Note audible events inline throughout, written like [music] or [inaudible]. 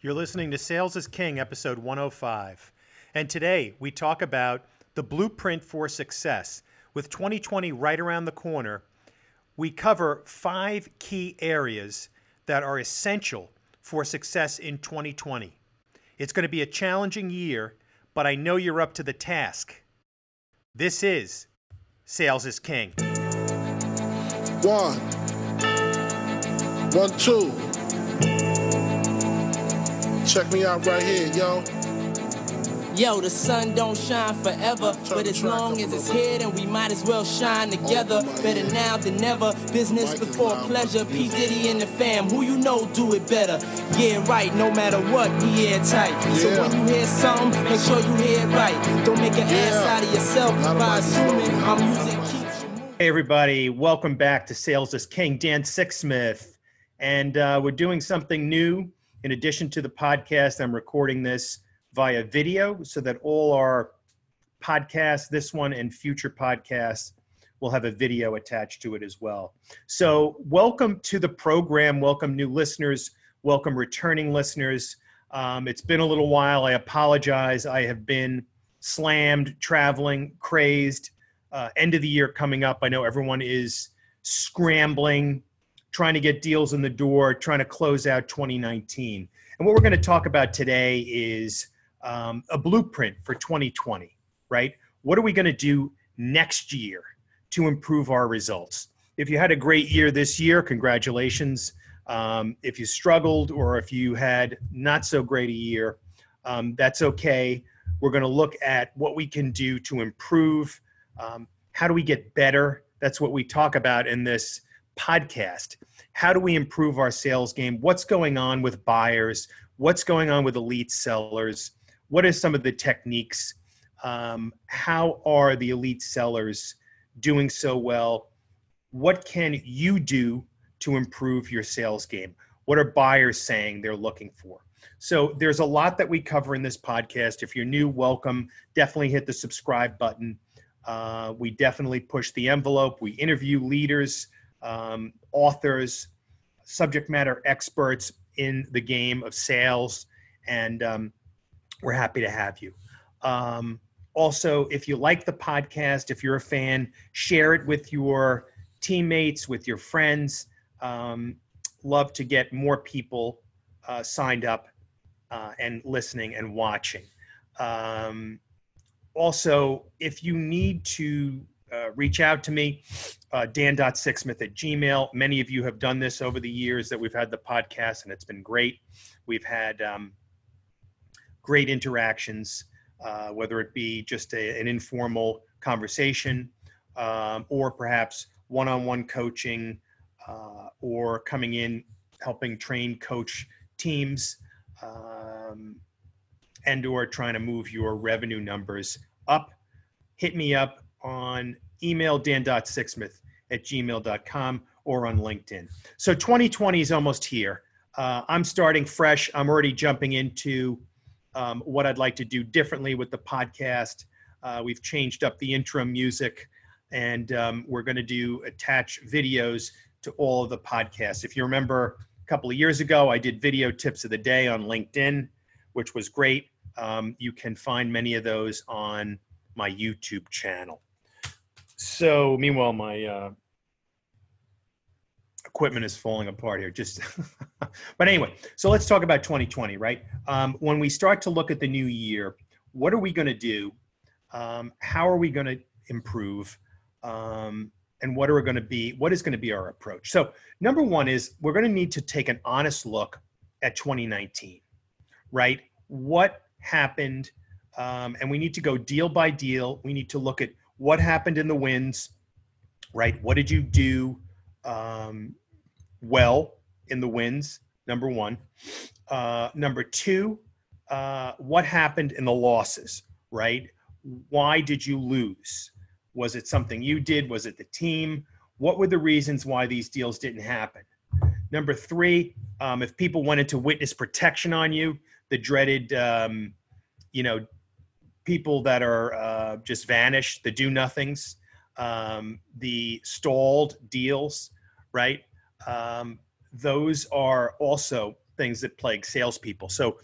You're listening to Sales is King, episode 105. And today we talk about the blueprint for success. With 2020 right around the corner, we cover five key areas that are essential for success in 2020. It's going to be a challenging year, but I know you're up to the task. This is Sales is King. One. One, two. Check me out right here, yo. Yo, the sun don't shine forever, but as long as it's here, then we might as well shine together. Better now than never. Business before pleasure. P Diddy and the fam, who you know do it better. Yeah, right. No matter what, we airtight. So when you hear something, make sure you hear it right. Don't make an ass out of yourself by assuming our music keeps you moving. Hey, everybody. Welcome back to Sales is King. Dan Sixsmith. And uh, we're doing something new. In addition to the podcast, I'm recording this via video so that all our podcasts, this one and future podcasts, will have a video attached to it as well. So, welcome to the program. Welcome, new listeners. Welcome, returning listeners. Um, it's been a little while. I apologize. I have been slammed, traveling, crazed. Uh, end of the year coming up. I know everyone is scrambling, trying to get deals in the door, trying to close out 2019. And what we're going to talk about today is um, a blueprint for 2020, right? What are we going to do next year to improve our results? If you had a great year this year, congratulations. Um, if you struggled or if you had not so great a year, um, that's okay. We're going to look at what we can do to improve. Um, how do we get better? That's what we talk about in this podcast. How do we improve our sales game? What's going on with buyers? What's going on with elite sellers? What are some of the techniques? Um, how are the elite sellers doing so well? What can you do to improve your sales game? What are buyers saying they're looking for? So there's a lot that we cover in this podcast. If you're new, welcome. Definitely hit the subscribe button. Uh, we definitely push the envelope. We interview leaders, um, authors, subject matter experts in the game of sales, and um, we're happy to have you. Um, also, if you like the podcast, if you're a fan, share it with your teammates, with your friends. Um, love to get more people uh, signed up uh, and listening and watching. Um, also, if you need to uh, reach out to me, uh, dan.sixsmith at gmail. Many of you have done this over the years that we've had the podcast, and it's been great. We've had um, great interactions, uh, whether it be just a, an informal conversation um, or perhaps one on one coaching uh, or coming in helping train coach teams um, and or trying to move your revenue numbers up hit me up on email dan.sixsmith at gmail.com or on linkedin. So 2020 is almost here. Uh, i'm starting fresh. I'm already jumping into um, what i'd like to do differently with the podcast. Uh, we've changed up the intro music and um, we're going to do attach videos to all of the podcasts. If you remember a couple of years ago i did video tips of the day on linkedin which was great. Um, you can find many of those on my YouTube channel. So, meanwhile, my uh, equipment is falling apart here. Just, [laughs] but anyway, so let's talk about 2020, right? Um, when we start to look at the new year, what are we going to do? Um, how are we going to improve? Um, and what are going to be? What is going to be our approach? So, number one is we're going to need to take an honest look at 2019, right? What happened? um, and we need to go deal by deal. We need to look at what happened in the wins, right? What did you do um, well in the wins? Number one. Uh, number two, uh, what happened in the losses, right? Why did you lose? Was it something you did? Was it the team? What were the reasons why these deals didn't happen? Number three, um, if people wanted to witness protection on you, the dreaded, um, you know, people that are uh, just vanished, the do nothings, um, the stalled deals, right? Um, those are also things that plague salespeople. So,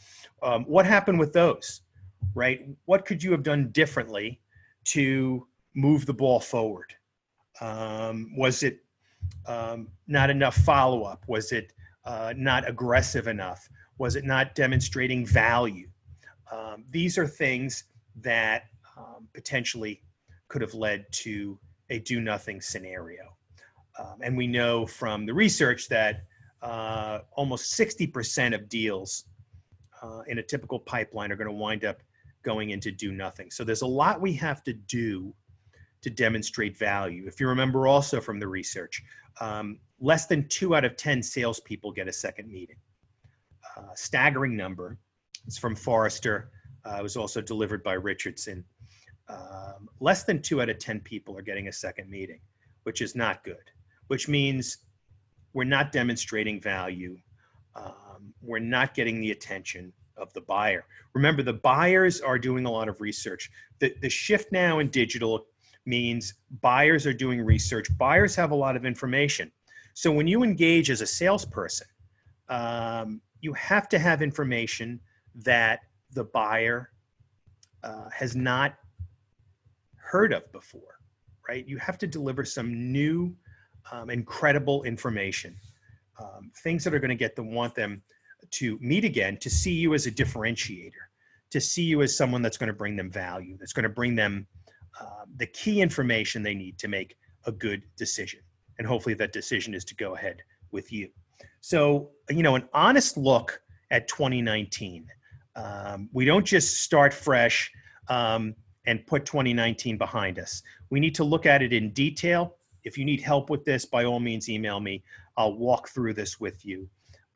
um, what happened with those? Right? What could you have done differently to move the ball forward? Um, was it um, not enough follow up? Was it uh, not aggressive enough? Was it not demonstrating value? Um, these are things that um, potentially could have led to a do nothing scenario. Um, and we know from the research that uh, almost 60% of deals uh, in a typical pipeline are going to wind up going into do nothing. So there's a lot we have to do to demonstrate value. If you remember also from the research, um, less than two out of 10 salespeople get a second meeting. Uh, staggering number. It's from Forrester. Uh, was also delivered by Richardson. Um, less than two out of 10 people are getting a second meeting, which is not good, which means we're not demonstrating value. Um, we're not getting the attention of the buyer. Remember, the buyers are doing a lot of research. The, the shift now in digital means buyers are doing research. Buyers have a lot of information. So when you engage as a salesperson, um, you have to have information that the buyer uh, has not heard of before, right? You have to deliver some new, um, incredible information, um, things that are going to get them, want them to meet again, to see you as a differentiator, to see you as someone that's going to bring them value, that's going to bring them uh, the key information they need to make a good decision. And hopefully that decision is to go ahead with you. So, you know, an honest look at 2019. Um, we don't just start fresh um, and put 2019 behind us. We need to look at it in detail. If you need help with this, by all means, email me. I'll walk through this with you.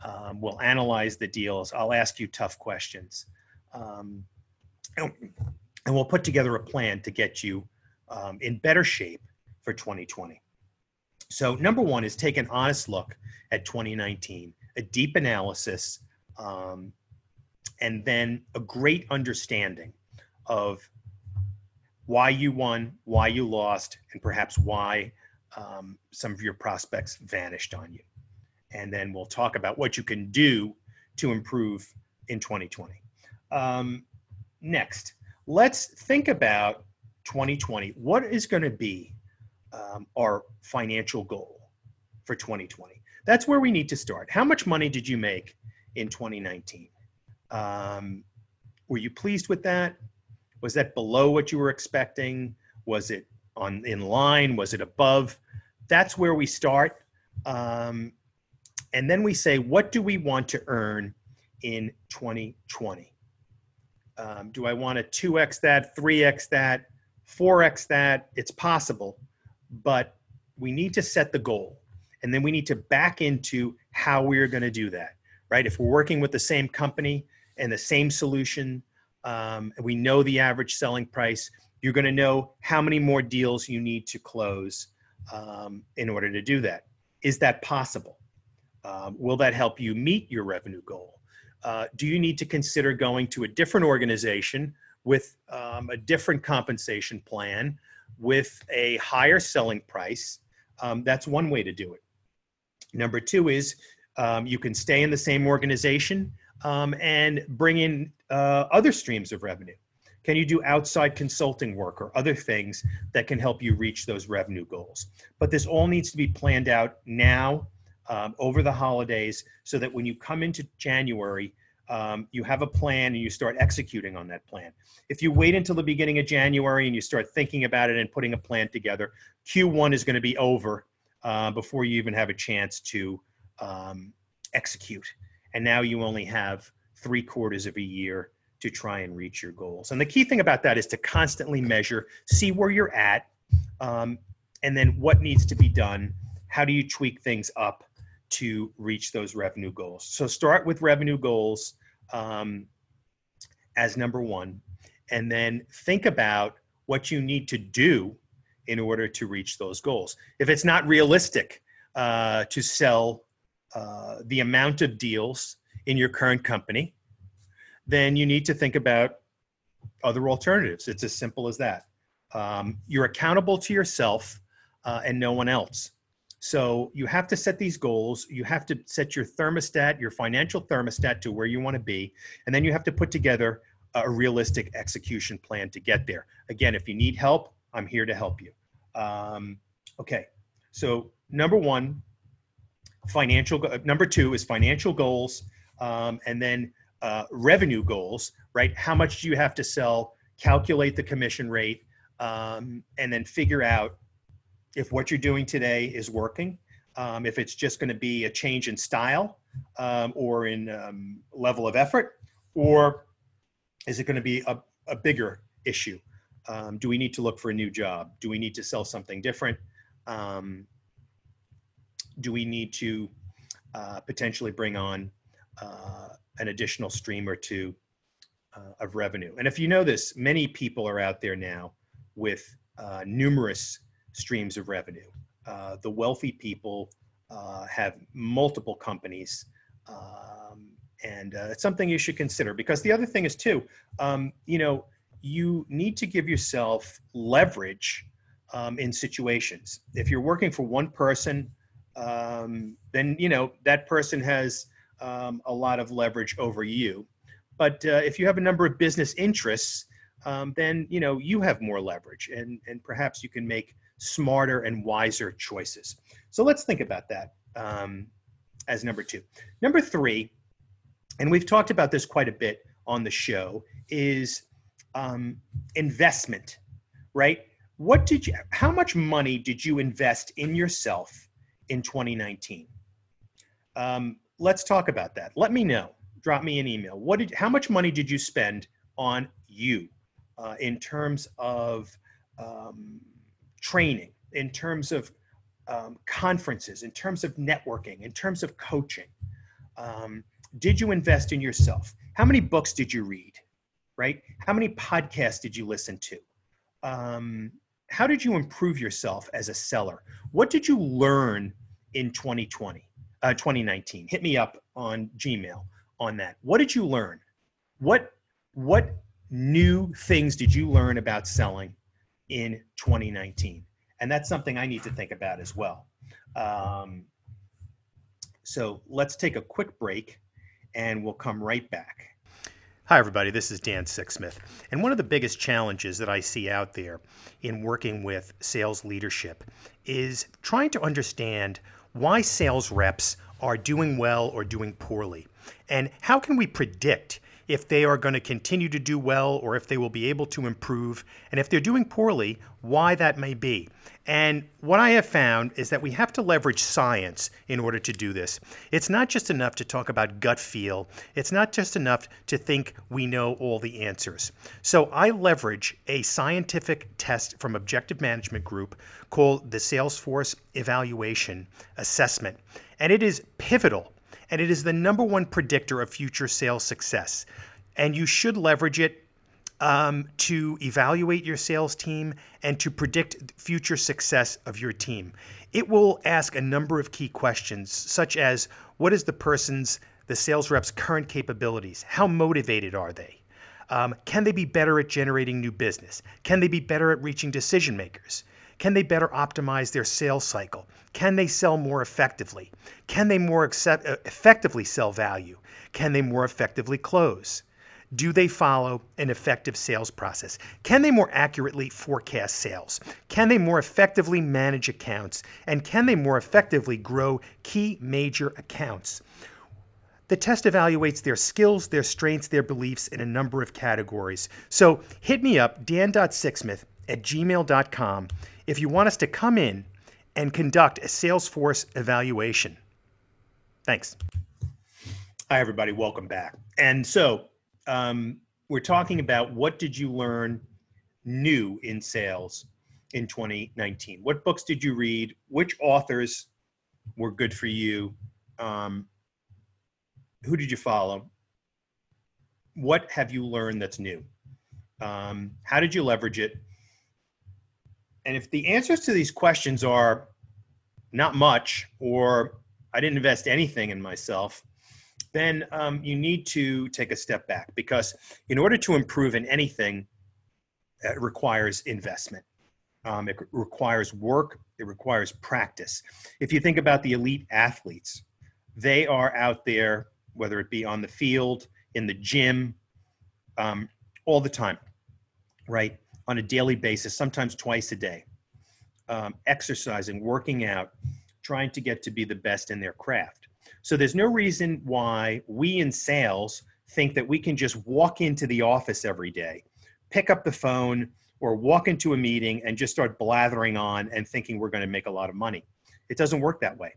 Um, we'll analyze the deals. I'll ask you tough questions. Um, and, we'll put together a plan to get you um, in better shape for 2020. So, number one is take an honest look at 2019, a deep analysis, um, and then a great understanding of why you won, why you lost, and perhaps why um, some of your prospects vanished on you and then we'll talk about what you can do to improve in 2020. Um, next, let's think about 2020. What is going to be um, our financial goal for 2020? That's where we need to start. How much money did you make in 2019? Um, were you pleased with that? Was that below what you were expecting? Was it on in line? Was it above? That's where we start. Um, and then we say, what do we want to earn in 2020? Um, do I want to 2x that, 3x that, 4x that? It's possible, but we need to set the goal. And then we need to back into how we're going to do that, right? If we're working with the same company and the same solution, um, we know the average selling price, you're going to know how many more deals you need to close um, in order to do that. Is that possible? Um, will that help you meet your revenue goal? Uh, do you need to consider going to a different organization with um, a different compensation plan with a higher selling price? Um, that's one way to do it. Number two is um, you can stay in the same organization um, and bring in uh, other streams of revenue. Can you do outside consulting work or other things that can help you reach those revenue goals? But this all needs to be planned out now um, over the holidays so that when you come into January, um, you have a plan and you start executing on that plan. If you wait until the beginning of January and you start thinking about it and putting a plan together, Q1 is going to be over uh, before you even have a chance to um, execute. And now you only have three quarters of a year to try and reach your goals. And the key thing about that is to constantly measure, see where you're at, um, and then what needs to be done. How do you tweak things up to reach those revenue goals. So start with revenue goals um, as number one, and then think about what you need to do in order to reach those goals. If it's not realistic uh, to sell uh, the amount of deals in your current company, then you need to think about other alternatives. It's as simple as that. Um, you're accountable to yourself uh, and no one else. So you have to set these goals. You have to set your thermostat, your financial thermostat to where you want to be. And then you have to put together a realistic execution plan to get there. Again, if you need help, I'm here to help you. Um, okay. So number one, financial, number two is financial goals. Um, and then uh, revenue goals, right? How much do you have to sell? Calculate the commission rate, um, and then figure out if what you're doing today is working. Um, if it's just going to be a change in style um, or in um, level of effort, or is it going to be a, a bigger issue? Um, do we need to look for a new job? Do we need to sell something different? Do we need to uh, potentially bring on uh, an additional stream or two uh, of revenue. And if you know this, many people are out there now with uh, numerous streams of revenue. Uh, the wealthy people have multiple companies. Um, and it's something you should consider because the other thing is too, um, you know, you need to give yourself leverage um, in situations. If you're working for one person, um, then you know that person has um, a lot of leverage over you. But uh, if you have a number of business interests, um, then you know you have more leverage, and and perhaps you can make smarter and wiser choices. So let's think about that um, as number two. Number three, and we've talked about this quite a bit on the show, is um, investment. Right? What did you? How much money did you invest in yourself in 2019? Um, let's talk about that. Let me know. Drop me an email. What did? How much money did you spend on you uh, in terms of um, training, in terms of um, conferences, in terms of networking, in terms of coaching? Um, did you invest in yourself? How many books did you read? Right? How many podcasts did you listen to? How did you improve yourself as a seller? What did you learn in 2020? uh, 2019. Hit me up on Gmail on that. What did you learn? What what new things did you learn about selling in 2019? And that's something I need to think about as well. Um, so let's take a quick break and we'll come right back. Hi, everybody. This is Dan Sixsmith. And one of the biggest challenges that I see out there in working with sales leadership is trying to understand why sales reps are doing well or doing poorly. And how can we predict if they are going to continue to do well or if they will be able to improve? And if they're doing poorly, why that may be. And what I have found is that we have to leverage science in order to do this. It's not just enough to talk about gut feel, it's not just enough to think we know all the answers. So I leverage a scientific test from Objective Management Group called the Salesforce Evaluation Assessment. And it is pivotal and it is the number one predictor of future sales success. And you should leverage it um, to evaluate your sales team and to predict future success of your team. It will ask a number of key questions, such as what is the person's, the sales rep's current capabilities? How motivated are they? Um, can they be better at generating new business? Can they be better at reaching decision makers? Can they better optimize their sales cycle? Can they sell more effectively? Can they more accept, uh, effectively sell value? Can they more effectively close? Do they follow an effective sales process? Can they more accurately forecast sales? Can they more effectively manage accounts? And can they more effectively grow key major accounts? The test evaluates their skills, their strengths, their beliefs in a number of categories. So hit me up, dan.sixsmith at gmail.com, if you want us to come in and conduct a Salesforce evaluation. Thanks. Hi, everybody. Welcome back. And so um, we're talking about what did you learn new in sales in 2019? What books did you read? Which authors were good for you? Um, who did you follow? What have you learned that's new? Um, how did you leverage it? And if the answers to these questions are not much, or I didn't invest anything in myself, then um, you need to take a step back because in order to improve in anything, it requires investment. Um, it requires work It requires practice. If you think about the elite athletes, they are out there, whether it be on the field, in the gym, um, all the time, right? On a daily basis, sometimes twice a day, um, exercising, working out, trying to get to be the best in their craft. So there's no reason why we in sales think that we can just walk into the office every day, pick up the phone, or walk into a meeting and just start blathering on and thinking we're going to make a lot of money. It doesn't work that way.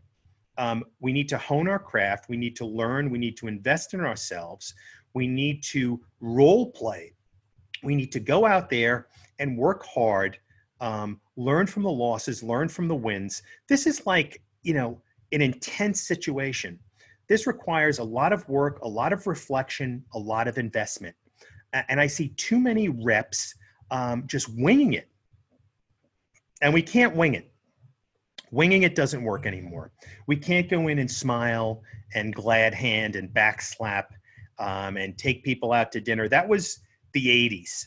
Um, we need to hone our craft. We need to learn. We need to invest in ourselves. We need to role play. We need to go out there and work hard, um, learn from the losses, learn from the wins. This is like, you know, an intense situation. This requires a lot of work, a lot of reflection, a lot of investment. And I see too many reps um, just winging it. And we can't wing it. Winging it doesn't work anymore. We can't go in and smile and glad hand and backslap um, and take people out to dinner. That was the 80s,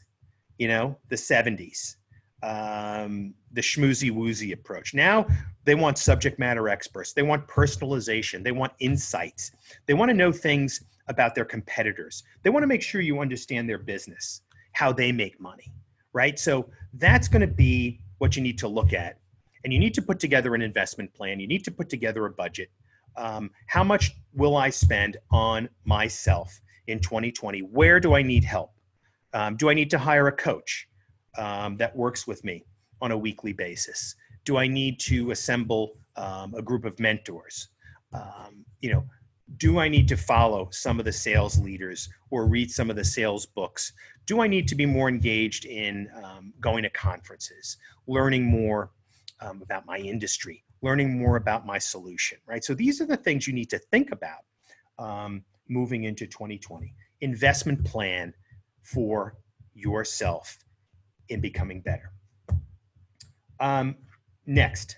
you know, the 70s, um, the schmoozy woozy approach. Now they want subject matter experts. They want personalization. They want insights. They want to know things about their competitors. They want to make sure you understand their business, how they make money right? So that's going to be what you need to look at. And you need to put together an investment plan. You need to put together a budget. Um, how much will I spend on myself in 2020? Where do I need help? Um, do I need to hire a coach um, that works with me on a weekly basis? Do I need to assemble um, a group of mentors? Um, you know, do I need to follow some of the sales leaders or read some of the sales books? Do I need to be more engaged in um, going to conferences, learning more um, about my industry, learning more about my solution, right? So these are the things you need to think about moving into 2020. Investment plan for yourself in becoming better. Um, next,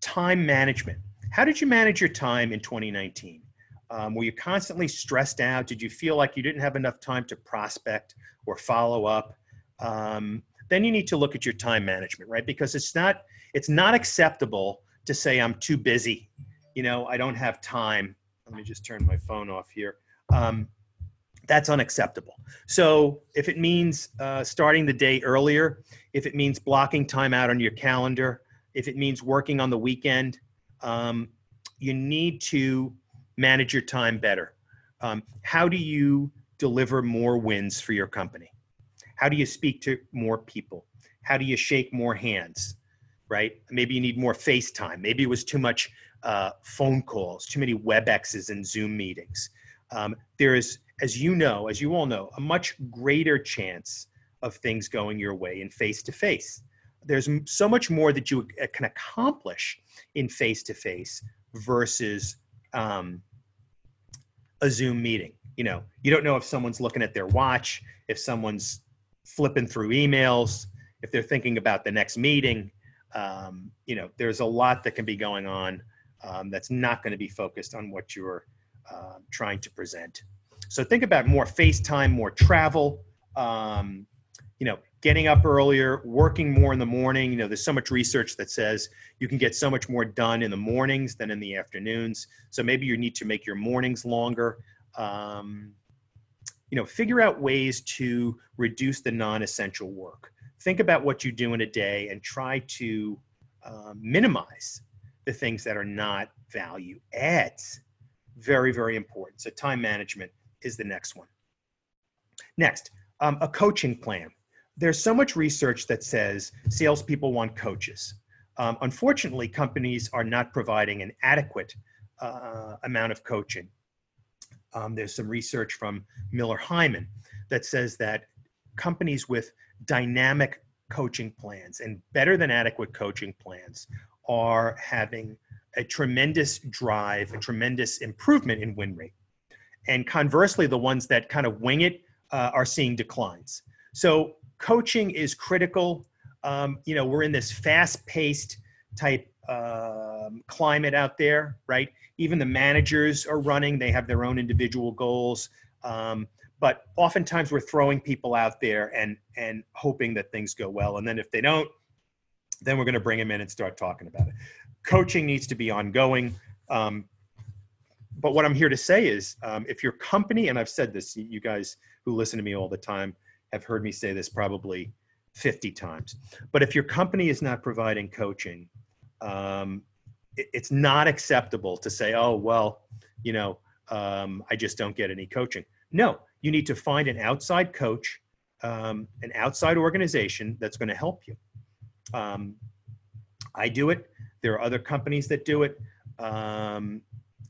time management. How did you manage your time in 2019? Um, were you constantly stressed out? Did you feel like you didn't have enough time to prospect or follow up? Um, then you need to look at your time management, right? Because it's not it's not acceptable to say I'm too busy. You know, I don't have time. Let me just turn my phone off here. Um, that's unacceptable. So if it means uh, starting the day earlier, if it means blocking time out on your calendar, if it means working on the weekend, um, you need to manage your time better? Um, how do you deliver more wins for your company? How do you speak to more people? How do you shake more hands? Right? Maybe you need more FaceTime. Maybe it was too much uh, phone calls, too many WebExes and Zoom meetings. Um, there is, as you know, as you all know, a much greater chance of things going your way in face to face. There's so much more that you uh, can accomplish in face to face versus um, a Zoom meeting. You know, you don't know if someone's looking at their watch, if someone's flipping through emails, if they're thinking about the next meeting. Um, you know, there's a lot that can be going on um, that's not going to be focused on what you're uh, trying to present. So think about more FaceTime, more travel. Um, you know, getting up earlier, working more in the morning. You know, there's so much research that says you can get so much more done in the mornings than in the afternoons. So maybe you need to make your mornings longer. Um, you know, figure out ways to reduce the non-essential work. Think about what you do in a day and try to um, minimize the things that are not value adds. Very, very important. So time management is the next one. Next, um, a coaching plan there's so much research that says salespeople want coaches. Um, unfortunately, companies are not providing an adequate uh, amount of coaching. Um, there's some research from Miller Heiman that says that companies with dynamic coaching plans and better than adequate coaching plans are having a tremendous drive, a tremendous improvement in win rate. And conversely, the ones that kind of wing it uh, are seeing declines. So coaching is critical. Um, you know, we're in this fast-paced type um, climate out there, right? Even the managers are running; they have their own individual goals. Um, but oftentimes, we're throwing people out there and and hoping that things go well, and then if they don't, then we're going to bring them in and start talking about it. Coaching needs to be ongoing. Um, but what I'm here to say is um, if your company, and I've said this, you guys who listen to me all the time have heard me say this probably 50 times. But if your company is not providing coaching, um, it, it's not acceptable to say, oh, well, you know, um, I just don't get any coaching. No, you need to find an outside coach, um, an outside organization that's going to help you. Um, I do it. There are other companies that do it. Um,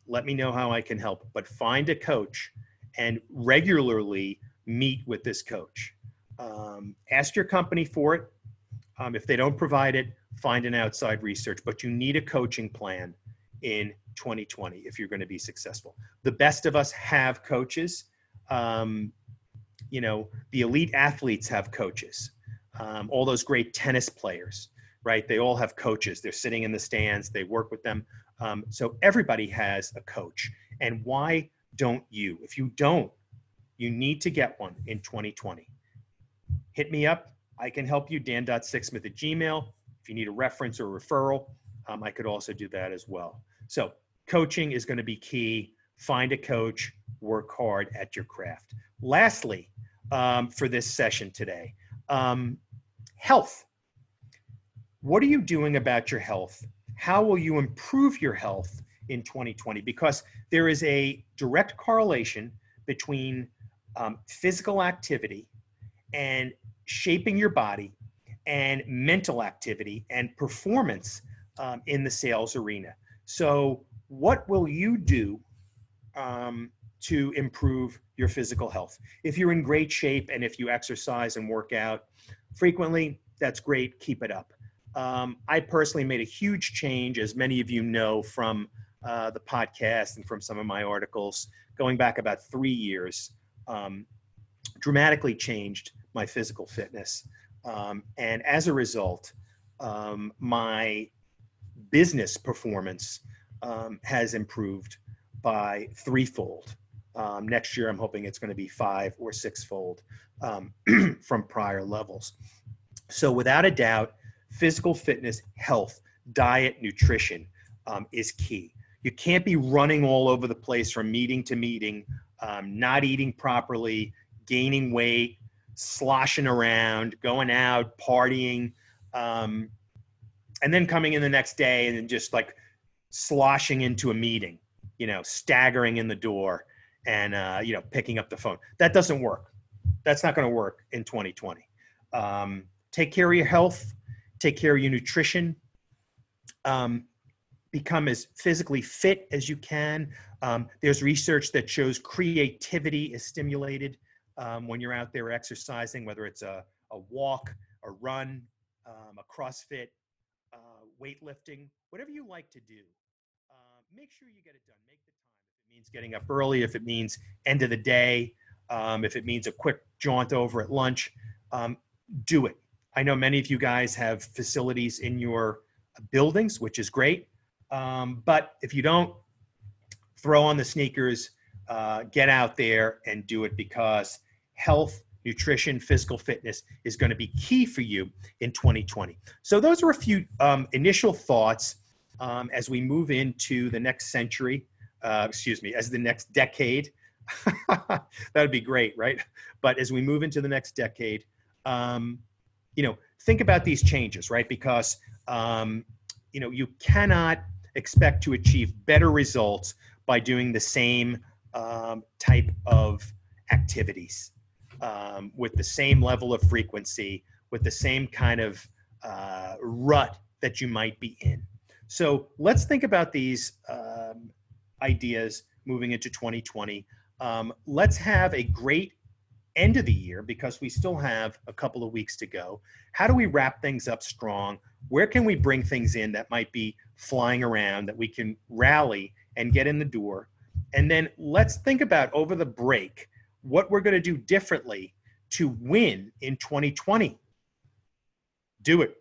let me know how I can help. But find a coach and regularly meet with this coach. Um, ask your company for it. Um, if they don't provide it, find an outside research. But you need a coaching plan in 2020 if you're going to be successful. The best of us have coaches. Um, you know, the elite athletes have coaches. Um, all those great tennis players, right? They all have coaches. They're sitting in the stands. They work with them. Um, so everybody has a coach. And why don't you? If you don't, you need to get one in 2020. Hit me up. I can help you, dan.sixsmith at gmail. If you need a reference or referral, um, I could also do that as well. So coaching is going to be key. Find a coach, work hard at your craft. Lastly, um, for this session today, um, health. What are you doing about your health? How will you improve your health in 2020? Because there is a direct correlation between um, physical activity and shaping your body and mental activity and performance um, in the sales arena. So, what will you do um, to improve your physical health? If you're in great shape and if you exercise and work out frequently, that's great. Keep it up. Um, I personally made a huge change, as many of you know from uh, the podcast and from some of my articles, going back about three years, um, dramatically changed my physical fitness. Um, and as a result, um, my business performance um, has improved by threefold. Um, next year, I'm hoping it's going to be five or sixfold [clears throat] from prior levels. So, without a doubt, physical fitness, health, diet, nutrition um, is key. You can't be running all over the place from meeting to meeting, um, not eating properly, gaining weight, sloshing around, going out, partying, um, and then coming in the next day and just like sloshing into a meeting, you know, staggering in the door and, uh, you know, picking up the phone. That doesn't work. That's not going to work in 2020. Um, take care of your health take care of your nutrition, um, become as physically fit as you can. Um, there's research that shows creativity is stimulated um, when you're out there exercising, whether it's a, a walk, a run, um, a CrossFit, uh, weightlifting, whatever you like to do. Uh, make sure you get it done. Make the time. If it means getting up early, if it means end of the day, um, if it means a quick jaunt over at lunch, um, do it. I know many of you guys have facilities in your buildings, which is great. Um, but if you don't, throw on the sneakers, uh, get out there and do it because health, nutrition, physical fitness is going to be key for you in 2020. So, those are a few um, initial thoughts um, as we move into the next century, uh, excuse me, as the next decade. [laughs] that would be great, right? But as we move into the next decade, um, you know, think about these changes, right? Because, um, you know, you cannot expect to achieve better results by doing the same um, type of activities um, with the same level of frequency, with the same kind of uh, rut that you might be in. So let's think about these um, ideas moving into 2020. Um, let's have a great end of the year because we still have a couple of weeks to go. How do we wrap things up strong? Where can we bring things in that might be flying around that we can rally and get in the door? And then let's think about over the break what we're going to do differently to win in 2020. Do it.